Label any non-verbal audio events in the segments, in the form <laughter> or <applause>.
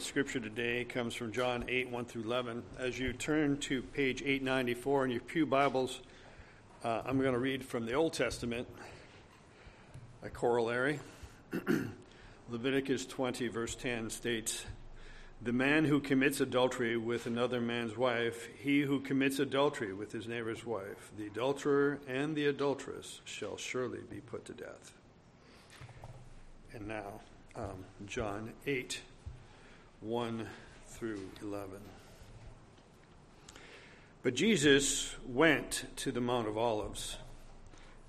Scripture today comes from John 8, 1 through 11. As you turn to page 894 in your Pew Bibles, uh, I'm going to read from the Old Testament, a corollary. <clears throat> Leviticus 20, verse 10 states The man who commits adultery with another man's wife, he who commits adultery with his neighbor's wife, the adulterer and the adulteress shall surely be put to death. And now, um, John 8, 1 through 11. But Jesus went to the Mount of Olives.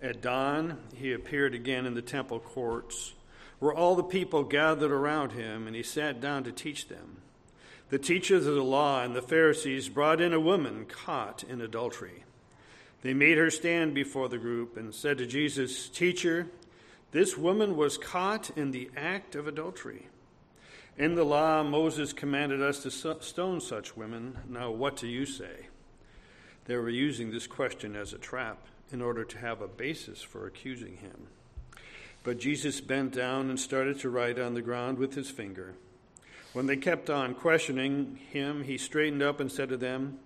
At dawn, he appeared again in the temple courts, where all the people gathered around him, and he sat down to teach them. The teachers of the law and the Pharisees brought in a woman caught in adultery. They made her stand before the group and said to Jesus, Teacher, this woman was caught in the act of adultery. In the law, Moses commanded us to stone such women. Now, what do you say? They were using this question as a trap in order to have a basis for accusing him. But Jesus bent down and started to write on the ground with his finger. When they kept on questioning him, he straightened up and said to them,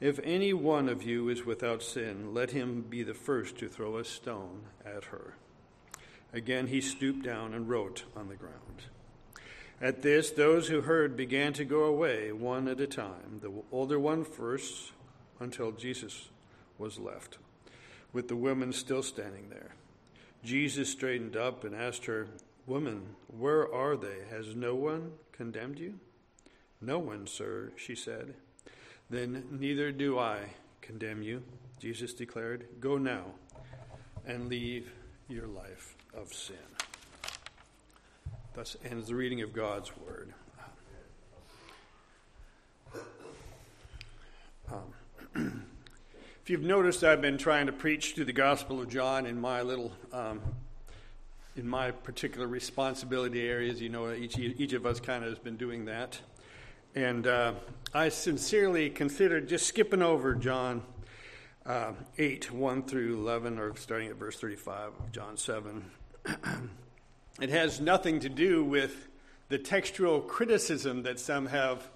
If any one of you is without sin, let him be the first to throw a stone at her. Again he stooped down and wrote on the ground. At this, those who heard began to go away one at a time, the older one first, until Jesus was left, with the women still standing there. Jesus straightened up and asked her, Woman, where are they? Has no one condemned you? No one, sir, she said. Then neither do I condemn you, Jesus declared. Go now and leave your life of sin. Thus ends the reading of God's Word. Um, <clears throat> if you've noticed, I've been trying to preach through the Gospel of John in my little, um, in my particular responsibility areas. You know, each each of us kind of has been doing that, and uh, I sincerely considered just skipping over John uh, 8, 1 through 11, or starting at verse 35 of John 7. <clears throat> it has nothing to do with the textual criticism that some have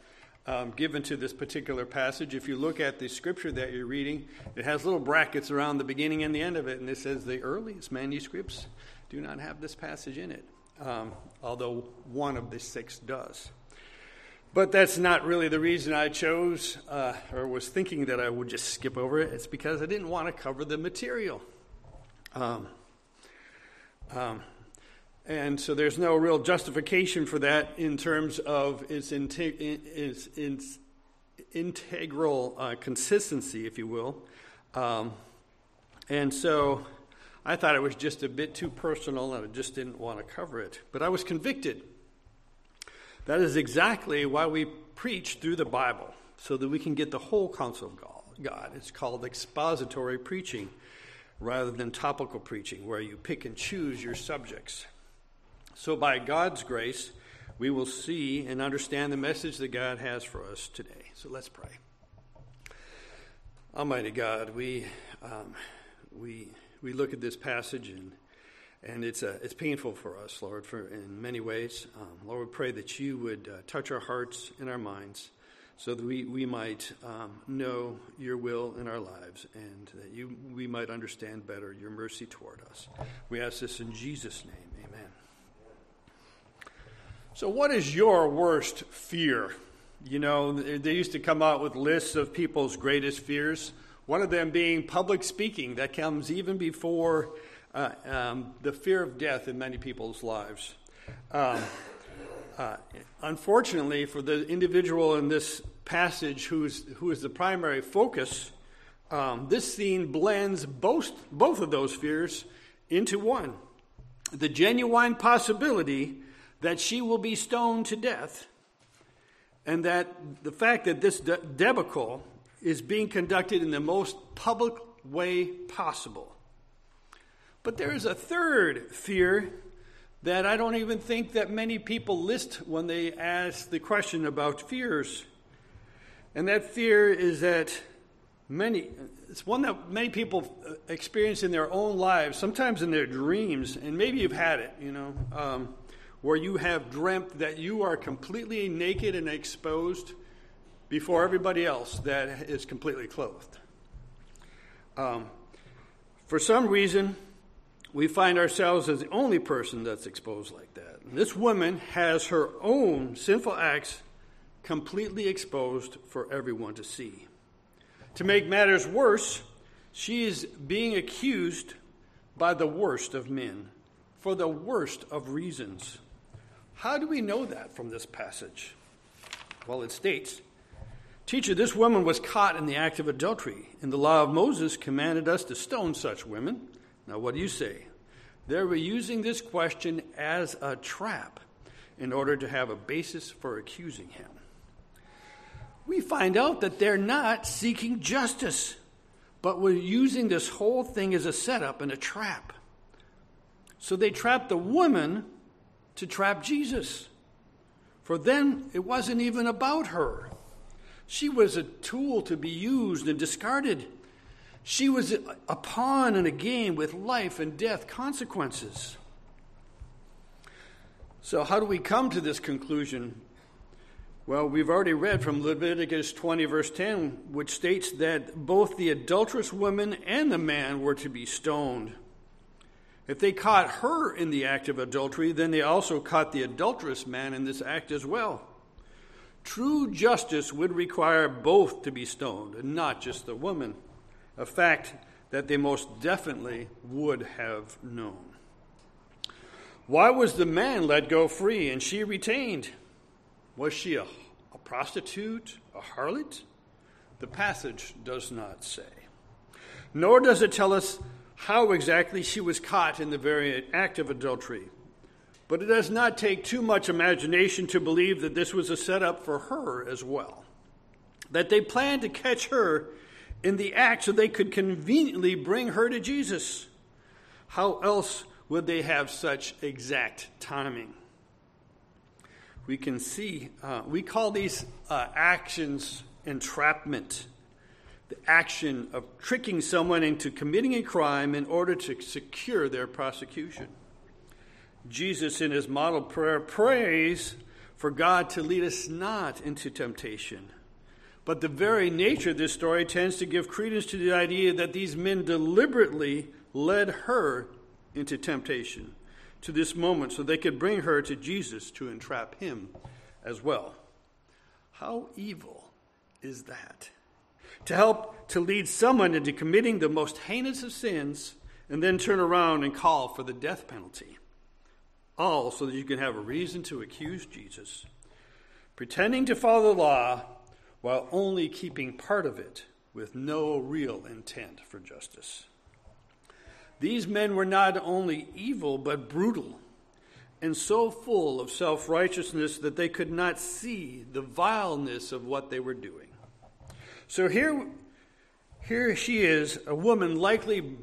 um, given to this particular passage. If you look at the scripture that you're reading, it has little brackets around the beginning and the end of it, and it says the earliest manuscripts do not have this passage in it, um, although one of the six does. But that's not really the reason I chose uh, or was thinking that I would just skip over it. It's because I didn't want to cover the material. Um, um, and so there's no real justification for that in terms of its, its, its integral uh, consistency, if you will. Um, and so I thought it was just a bit too personal and I just didn't want to cover it. But I was convicted that is exactly why we preach through the Bible, so that we can get the whole counsel of God. It's called expository preaching rather than topical preaching, where you pick and choose your subjects. So, by God's grace, we will see and understand the message that God has for us today. So, let's pray. Almighty God, we, um, we, we look at this passage and and it's, uh, it's painful for us, Lord, for, in many ways. Um, Lord, we pray that you would uh, touch our hearts and our minds so that we, we might um, know your will in our lives and that you, we might understand better your mercy toward us. We ask this in Jesus' name. Amen. So, what is your worst fear? You know, they used to come out with lists of people's greatest fears, one of them being public speaking. That comes even before uh, um, the fear of death in many people's lives. Um, uh, unfortunately, for the individual in this passage who's, who is the primary focus, um, this scene blends both, both of those fears into one. The genuine possibility that she will be stoned to death, and that the fact that this de- debacle is being conducted in the most public way possible. But there is a third fear that I don't even think that many people list when they ask the question about fears. And that fear is that many, it's one that many people experience in their own lives, sometimes in their dreams, and maybe you've had it, you know, um, where you have dreamt that you are completely naked and exposed before everybody else that is completely clothed. Um, for some reason, we find ourselves as the only person that's exposed like that. And this woman has her own sinful acts completely exposed for everyone to see. To make matters worse, she is being accused by the worst of men for the worst of reasons. How do we know that from this passage? Well, it states Teacher, this woman was caught in the act of adultery, and the law of Moses commanded us to stone such women. Now, what do you say? They were using this question as a trap in order to have a basis for accusing him. We find out that they're not seeking justice, but we're using this whole thing as a setup and a trap. So they trapped the woman to trap Jesus. For then it wasn't even about her. She was a tool to be used and discarded. She was a pawn in a game with life and death consequences. So, how do we come to this conclusion? Well, we've already read from Leviticus 20, verse 10, which states that both the adulterous woman and the man were to be stoned. If they caught her in the act of adultery, then they also caught the adulterous man in this act as well. True justice would require both to be stoned, and not just the woman, a fact that they most definitely would have known. Why was the man let go free and she retained? Was she a, a prostitute, a harlot? The passage does not say. Nor does it tell us how exactly she was caught in the very act of adultery. But it does not take too much imagination to believe that this was a setup for her as well. That they planned to catch her in the act so they could conveniently bring her to Jesus. How else would they have such exact timing? We can see, uh, we call these uh, actions entrapment. The action of tricking someone into committing a crime in order to secure their prosecution. Jesus, in his model prayer, prays for God to lead us not into temptation. But the very nature of this story tends to give credence to the idea that these men deliberately led her into temptation to this moment so they could bring her to Jesus to entrap him as well. How evil is that? To help to lead someone into committing the most heinous of sins and then turn around and call for the death penalty all so that you can have a reason to accuse Jesus, pretending to follow the law while only keeping part of it with no real intent for justice. These men were not only evil, but brutal, and so full of self righteousness that they could not see the vileness of what they were doing. So here, here she is, a woman likely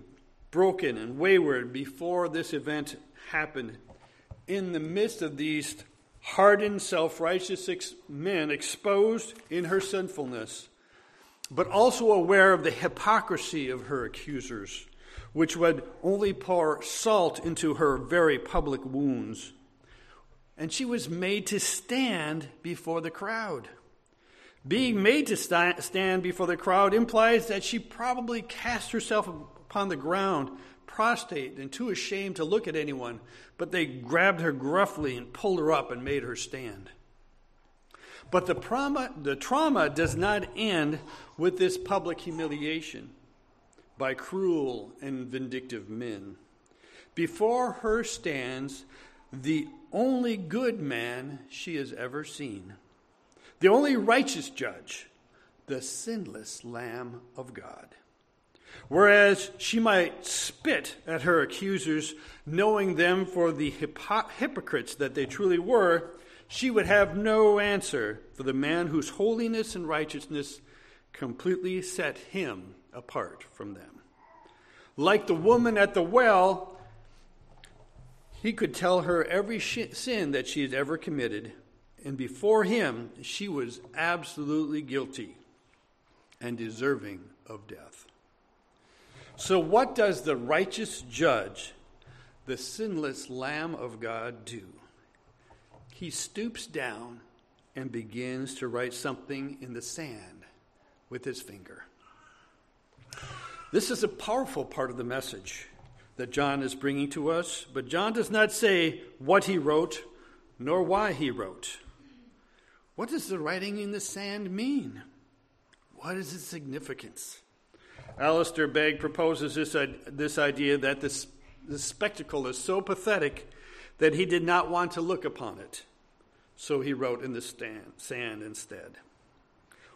broken and wayward before this event happened in the midst of these hardened, self righteous men exposed in her sinfulness, but also aware of the hypocrisy of her accusers, which would only pour salt into her very public wounds. And she was made to stand before the crowd. Being made to stand before the crowd implies that she probably cast herself upon the ground prostrate and too ashamed to look at anyone, but they grabbed her gruffly and pulled her up and made her stand. But the trauma, the trauma does not end with this public humiliation by cruel and vindictive men. Before her stands the only good man she has ever seen, the only righteous judge, the sinless Lamb of God. Whereas she might spit at her accusers, knowing them for the hypo- hypocrites that they truly were, she would have no answer for the man whose holiness and righteousness completely set him apart from them. Like the woman at the well, he could tell her every sin that she had ever committed, and before him, she was absolutely guilty and deserving of death. So, what does the righteous judge, the sinless Lamb of God, do? he stoops down and begins to write something in the sand with his finger. This is a powerful part of the message that John is bringing to us, but John does not say what he wrote nor why he wrote. What does the writing in the sand mean? What is its significance? Alistair Begg proposes this, this idea that this, this spectacle is so pathetic that he did not want to look upon it. So he wrote in the stand, sand instead.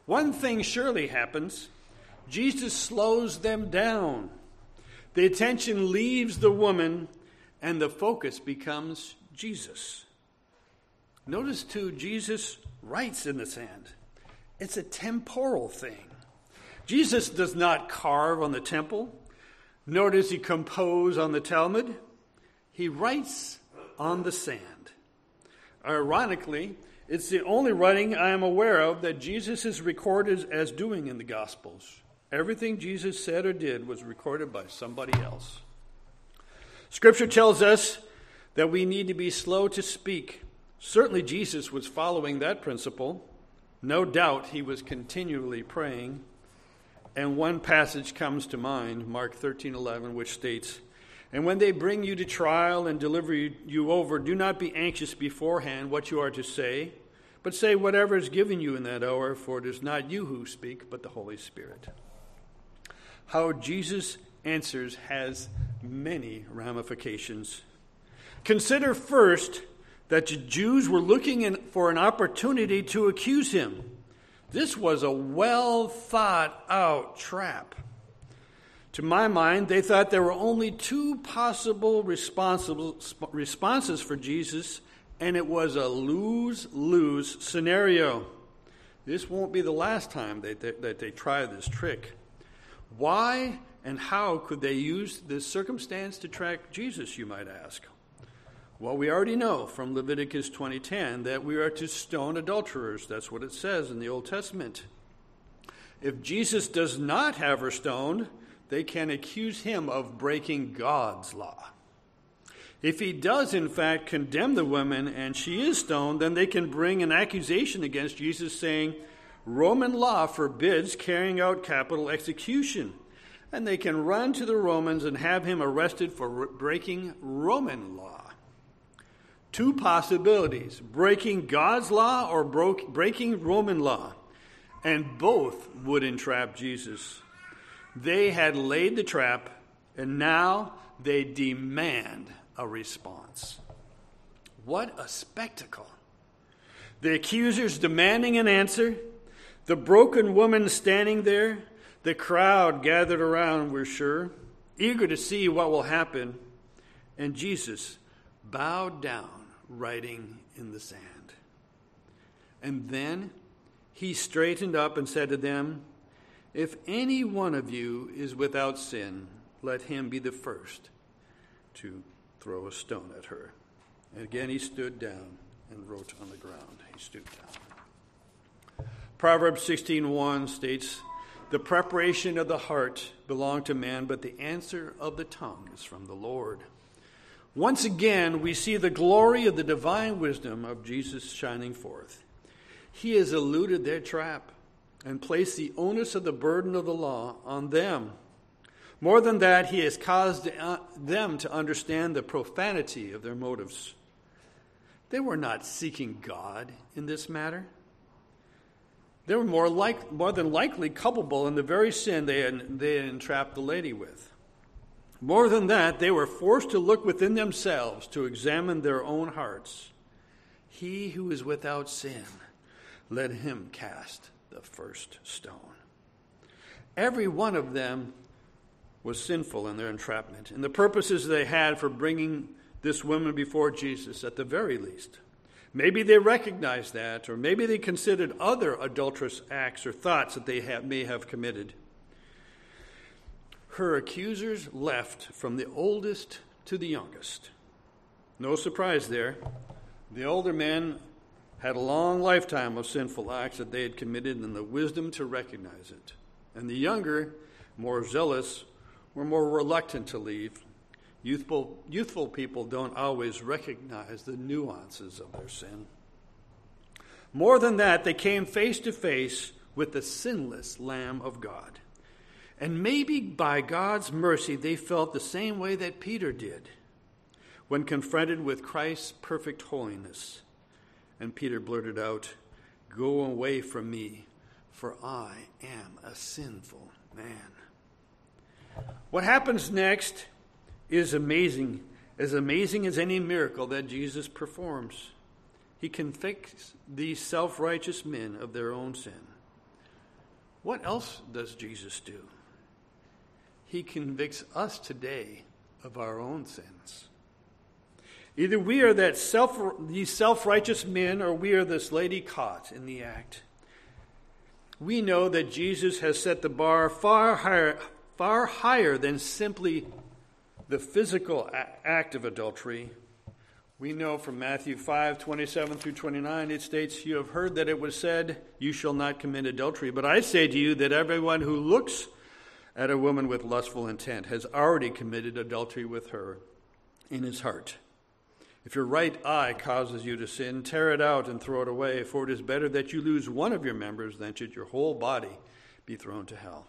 One thing surely happens Jesus slows them down. The attention leaves the woman, and the focus becomes Jesus. Notice, too, Jesus writes in the sand. It's a temporal thing. Jesus does not carve on the temple, nor does he compose on the Talmud. He writes on the sand. Ironically, it's the only writing I am aware of that Jesus is recorded as doing in the Gospels. Everything Jesus said or did was recorded by somebody else. Scripture tells us that we need to be slow to speak. Certainly, Jesus was following that principle. No doubt he was continually praying. And one passage comes to mind, Mark 13:11, which states, "And when they bring you to trial and deliver you over, do not be anxious beforehand what you are to say, but say whatever is given you in that hour, for it is not you who speak, but the Holy Spirit." how Jesus answers has many ramifications. Consider first that the Jews were looking for an opportunity to accuse him. This was a well thought out trap. To my mind, they thought there were only two possible responses for Jesus, and it was a lose lose scenario. This won't be the last time that they, that they try this trick. Why and how could they use this circumstance to track Jesus, you might ask? Well, we already know from Leviticus 20:10 that we are to stone adulterers. That's what it says in the Old Testament. If Jesus does not have her stoned, they can accuse him of breaking God's law. If he does, in fact, condemn the woman and she is stoned, then they can bring an accusation against Jesus saying, Roman law forbids carrying out capital execution, and they can run to the Romans and have him arrested for breaking Roman law. Two possibilities breaking God's law or broke, breaking Roman law, and both would entrap Jesus. They had laid the trap, and now they demand a response. What a spectacle! The accusers demanding an answer the broken woman standing there, the crowd gathered around, we're sure, eager to see what will happen. And Jesus bowed down, writing in the sand. And then he straightened up and said to them, If any one of you is without sin, let him be the first to throw a stone at her. And again he stood down and wrote on the ground. He stooped down. Proverbs 16:1 states, "The preparation of the heart belong to man, but the answer of the tongue is from the Lord." Once again, we see the glory of the divine wisdom of Jesus shining forth. He has eluded their trap and placed the onus of the burden of the law on them. More than that, he has caused uh, them to understand the profanity of their motives. They were not seeking God in this matter. They were more, like, more than likely culpable in the very sin they had, they had entrapped the lady with. More than that, they were forced to look within themselves to examine their own hearts. He who is without sin, let him cast the first stone. Every one of them was sinful in their entrapment, and the purposes they had for bringing this woman before Jesus, at the very least, Maybe they recognized that, or maybe they considered other adulterous acts or thoughts that they have, may have committed. Her accusers left from the oldest to the youngest. No surprise there. The older men had a long lifetime of sinful acts that they had committed and the wisdom to recognize it. And the younger, more zealous, were more reluctant to leave Youthful, youthful people don't always recognize the nuances of their sin. More than that, they came face to face with the sinless Lamb of God. And maybe by God's mercy, they felt the same way that Peter did when confronted with Christ's perfect holiness. And Peter blurted out, Go away from me, for I am a sinful man. What happens next is amazing, as amazing as any miracle that Jesus performs. He convicts these self righteous men of their own sin. What else does Jesus do? He convicts us today of our own sins. Either we are that self, these self righteous men, or we are this lady caught in the act. We know that Jesus has set the bar far higher, far higher than simply the physical act of adultery. We know from Matthew 5 27 through 29, it states, You have heard that it was said, You shall not commit adultery. But I say to you that everyone who looks at a woman with lustful intent has already committed adultery with her in his heart. If your right eye causes you to sin, tear it out and throw it away, for it is better that you lose one of your members than should your whole body be thrown to hell.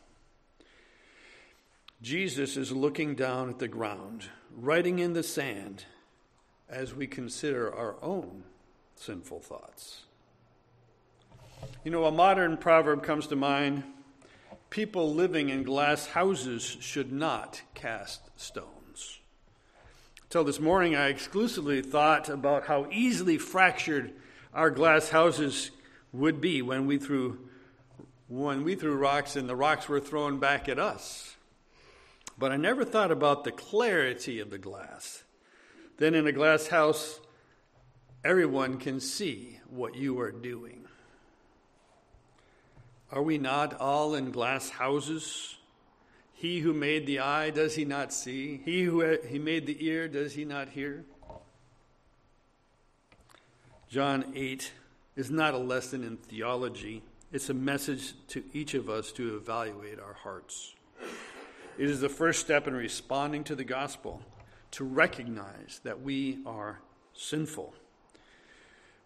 Jesus is looking down at the ground, writing in the sand as we consider our own sinful thoughts. You know, a modern proverb comes to mind people living in glass houses should not cast stones. Till this morning, I exclusively thought about how easily fractured our glass houses would be when we threw when we threw rocks and the rocks were thrown back at us. But I never thought about the clarity of the glass. Then in a glass house, everyone can see what you are doing. Are we not all in glass houses? He who made the eye, does he not see? He who he made the ear, does he not hear? John 8 is not a lesson in theology. It's a message to each of us to evaluate our hearts. It is the first step in responding to the gospel to recognize that we are sinful.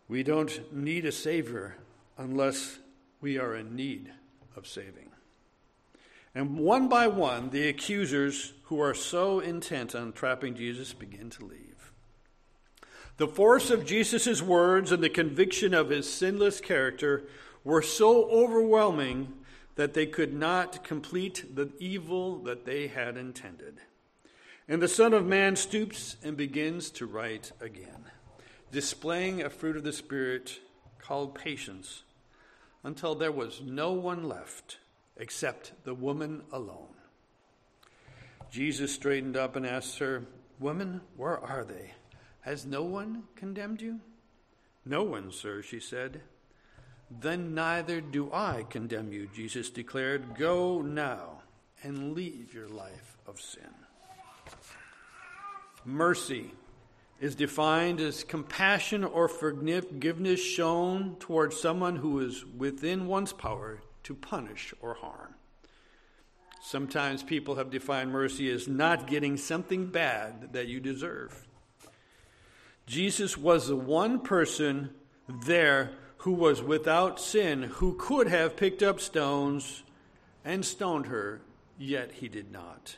We don't need a Savior unless we are in need of saving. And one by one, the accusers who are so intent on trapping Jesus begin to leave. The force of Jesus' words and the conviction of his sinless character were so overwhelming that they could not complete the evil that they had intended. And the Son of Man stoops and begins to write again, displaying a fruit of the Spirit called patience, until there was no one left except the woman alone. Jesus straightened up and asked her, Woman, where are they? Has no one condemned you? No one, sir, she said. Then neither do I condemn you, Jesus declared. Go now and leave your life of sin. Mercy is defined as compassion or forgiveness shown towards someone who is within one's power to punish or harm. Sometimes people have defined mercy as not getting something bad that you deserve. Jesus was the one person there who was without sin, who could have picked up stones and stoned her, yet he did not.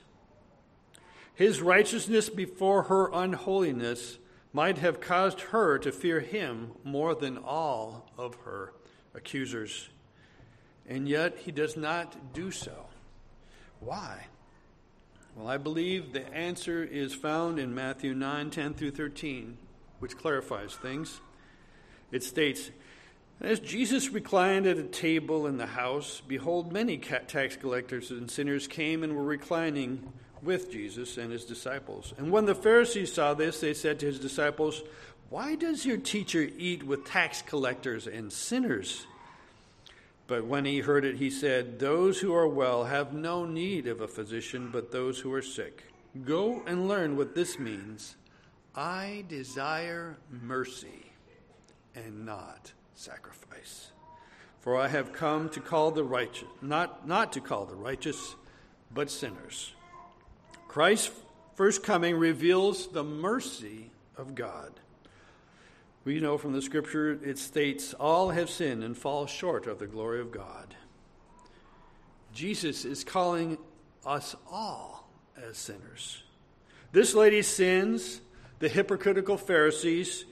His righteousness before her unholiness might have caused her to fear him more than all of her accusers and yet he does not do so. Why? Well, I believe the answer is found in Matthew 9 10 through 13, which clarifies things. It states, As Jesus reclined at a table in the house, behold, many tax collectors and sinners came and were reclining with Jesus and his disciples. And when the Pharisees saw this, they said to his disciples, Why does your teacher eat with tax collectors and sinners? But when he heard it, he said, Those who are well have no need of a physician, but those who are sick. Go and learn what this means. I desire mercy and not sacrifice. For I have come to call the righteous, not, not to call the righteous, but sinners. Christ's first coming reveals the mercy of God. We know from the scripture it states, All have sinned and fall short of the glory of God. Jesus is calling us all as sinners. This lady's sins, the hypocritical Pharisees,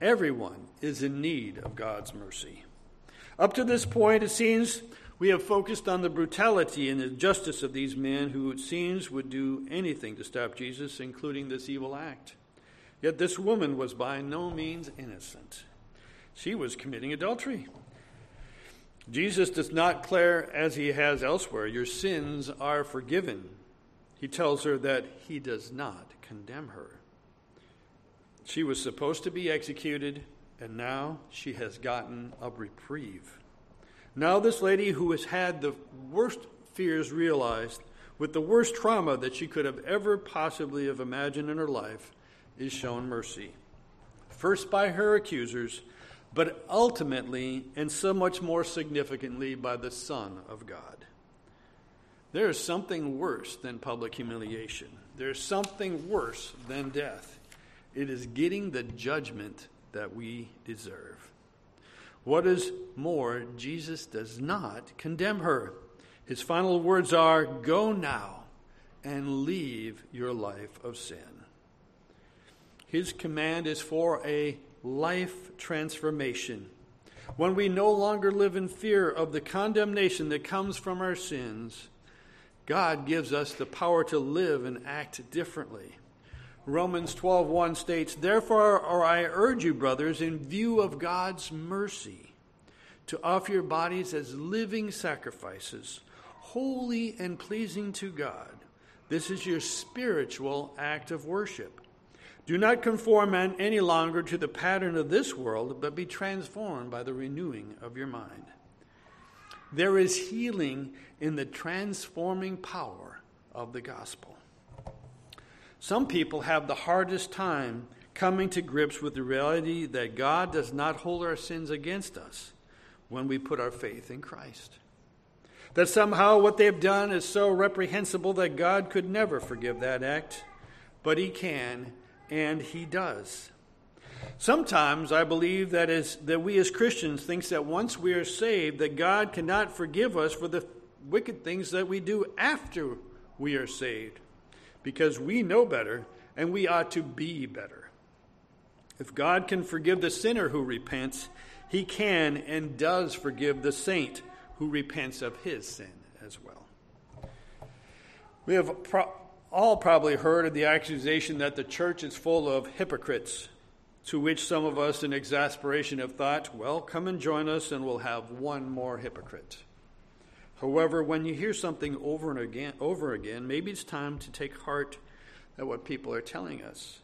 everyone is in need of God's mercy. Up to this point, it seems we have focused on the brutality and injustice of these men who, it seems, would do anything to stop Jesus, including this evil act. Yet this woman was by no means innocent. She was committing adultery. Jesus does not declare, as he has elsewhere, your sins are forgiven. He tells her that he does not condemn her. She was supposed to be executed, and now she has gotten a reprieve. Now, this lady who has had the worst fears realized, with the worst trauma that she could have ever possibly have imagined in her life, is shown mercy. First by her accusers, but ultimately and so much more significantly by the Son of God. There is something worse than public humiliation. There's something worse than death. It is getting the judgment that we deserve. What is more, Jesus does not condemn her. His final words are Go now and leave your life of sin. His command is for a life transformation. When we no longer live in fear of the condemnation that comes from our sins, God gives us the power to live and act differently. Romans 12:1 states, "Therefore or I urge you, brothers, in view of God's mercy, to offer your bodies as living sacrifices, holy and pleasing to God. This is your spiritual act of worship." Do not conform any longer to the pattern of this world, but be transformed by the renewing of your mind. There is healing in the transforming power of the gospel. Some people have the hardest time coming to grips with the reality that God does not hold our sins against us when we put our faith in Christ. That somehow what they've done is so reprehensible that God could never forgive that act, but He can and he does. Sometimes I believe that is that we as Christians think that once we are saved that God cannot forgive us for the wicked things that we do after we are saved because we know better and we ought to be better. If God can forgive the sinner who repents, he can and does forgive the saint who repents of his sin as well. We have pro- all probably heard of the accusation that the church is full of hypocrites, to which some of us in exasperation have thought, well, come and join us and we'll have one more hypocrite. However, when you hear something over and again, over again, maybe it's time to take heart at what people are telling us.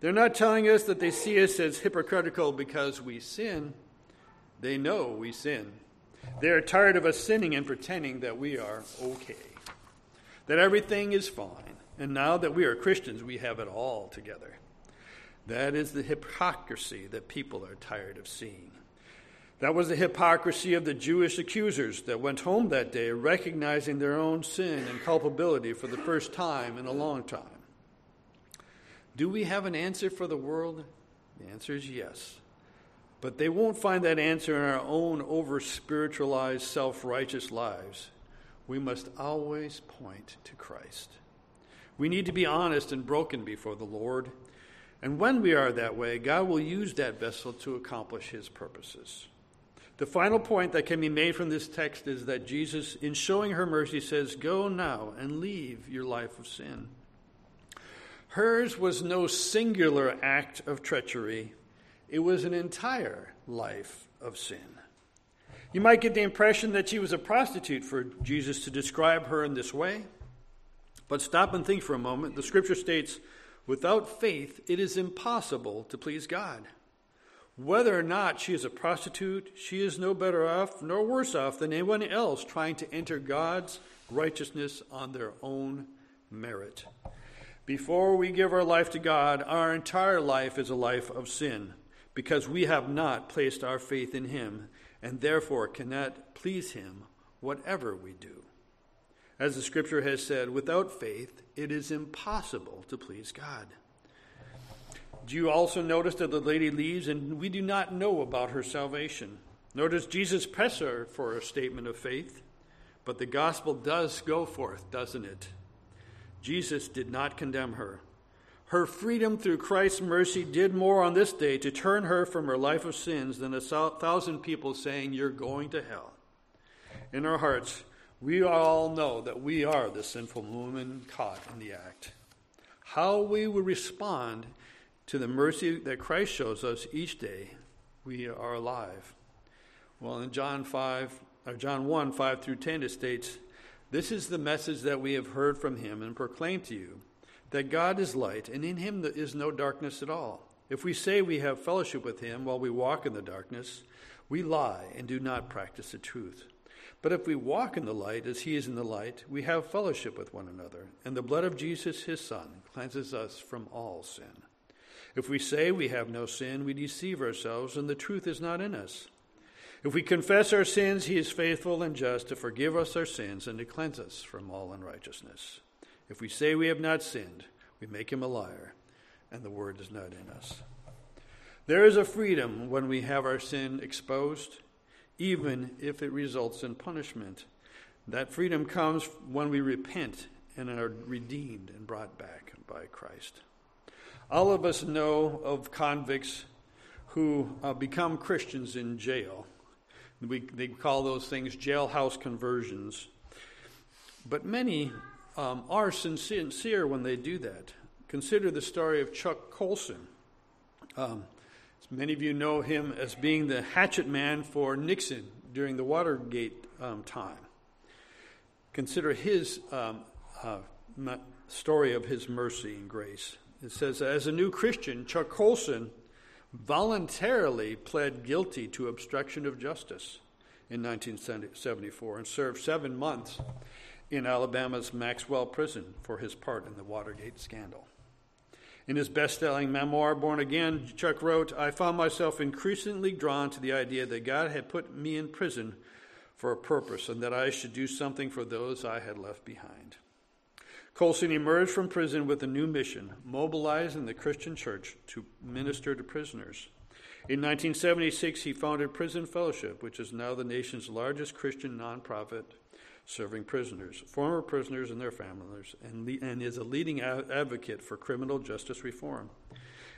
They're not telling us that they see us as hypocritical because we sin. They know we sin. They are tired of us sinning and pretending that we are okay, that everything is fine. And now that we are Christians, we have it all together. That is the hypocrisy that people are tired of seeing. That was the hypocrisy of the Jewish accusers that went home that day recognizing their own sin and culpability for the first time in a long time. Do we have an answer for the world? The answer is yes. But they won't find that answer in our own over spiritualized, self righteous lives. We must always point to Christ. We need to be honest and broken before the Lord. And when we are that way, God will use that vessel to accomplish his purposes. The final point that can be made from this text is that Jesus, in showing her mercy, says, Go now and leave your life of sin. Hers was no singular act of treachery, it was an entire life of sin. You might get the impression that she was a prostitute for Jesus to describe her in this way. But stop and think for a moment. The scripture states, without faith, it is impossible to please God. Whether or not she is a prostitute, she is no better off nor worse off than anyone else trying to enter God's righteousness on their own merit. Before we give our life to God, our entire life is a life of sin because we have not placed our faith in Him and therefore cannot please Him whatever we do. As the scripture has said, without faith, it is impossible to please God. Do you also notice that the lady leaves and we do not know about her salvation? Nor does Jesus press her for a statement of faith. But the gospel does go forth, doesn't it? Jesus did not condemn her. Her freedom through Christ's mercy did more on this day to turn her from her life of sins than a thousand people saying, You're going to hell. In our hearts, we all know that we are the sinful woman caught in the act. How we will respond to the mercy that Christ shows us each day we are alive. Well, in John 5, or John 1, 5 through 10, it states, This is the message that we have heard from him and proclaim to you that God is light, and in him there is no darkness at all. If we say we have fellowship with him while we walk in the darkness, we lie and do not practice the truth. But if we walk in the light as he is in the light, we have fellowship with one another, and the blood of Jesus, his Son, cleanses us from all sin. If we say we have no sin, we deceive ourselves, and the truth is not in us. If we confess our sins, he is faithful and just to forgive us our sins and to cleanse us from all unrighteousness. If we say we have not sinned, we make him a liar, and the word is not in us. There is a freedom when we have our sin exposed, even if it results in punishment. That freedom comes when we repent and are redeemed and brought back by Christ. All of us know of convicts who uh, become Christians in jail. We, they call those things jailhouse conversions. But many um, are sincere when they do that. Consider the story of Chuck Colson. Um, many of you know him as being the hatchet man for Nixon during the Watergate um, time. Consider his um, uh, story of his mercy and grace. It says, as a new Christian, Chuck Colson voluntarily pled guilty to obstruction of justice in 1974 and served seven months in Alabama's Maxwell Prison for his part in the Watergate scandal. In his best selling memoir, Born Again, Chuck wrote, I found myself increasingly drawn to the idea that God had put me in prison for a purpose and that I should do something for those I had left behind. Colson emerged from prison with a new mission, mobilizing the Christian church to minister to prisoners. In 1976, he founded Prison Fellowship, which is now the nation's largest Christian nonprofit serving prisoners, former prisoners and their families, and, le- and is a leading a- advocate for criminal justice reform.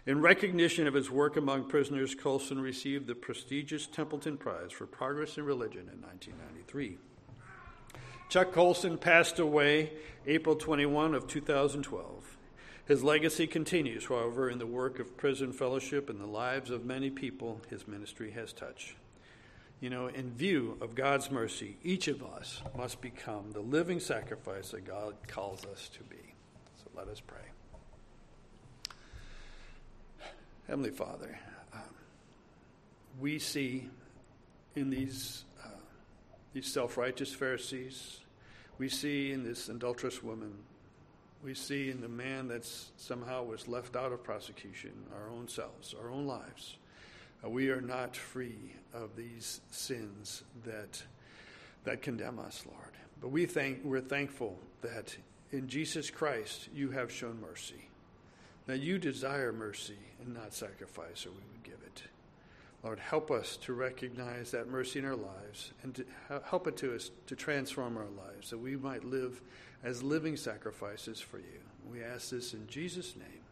In recognition of his work among prisoners, Colson received the prestigious Templeton Prize for Progress in Religion in 1993. Chuck Colson passed away April 21 of 2012. His legacy continues, however, in the work of prison fellowship and the lives of many people his ministry has touched. You know, in view of God's mercy, each of us must become the living sacrifice that God calls us to be. So let us pray. Heavenly Father, um, we see in these, these self righteous Pharisees, we see in this adulterous woman, we see in the man that somehow was left out of prosecution our own selves, our own lives. Uh, we are not free of these sins that, that condemn us, Lord. But we thank, we're thankful that in Jesus Christ you have shown mercy. That you desire mercy and not sacrifice, or we would give it. Lord, help us to recognize that mercy in our lives and to help it to us to transform our lives that we might live as living sacrifices for you. We ask this in Jesus' name.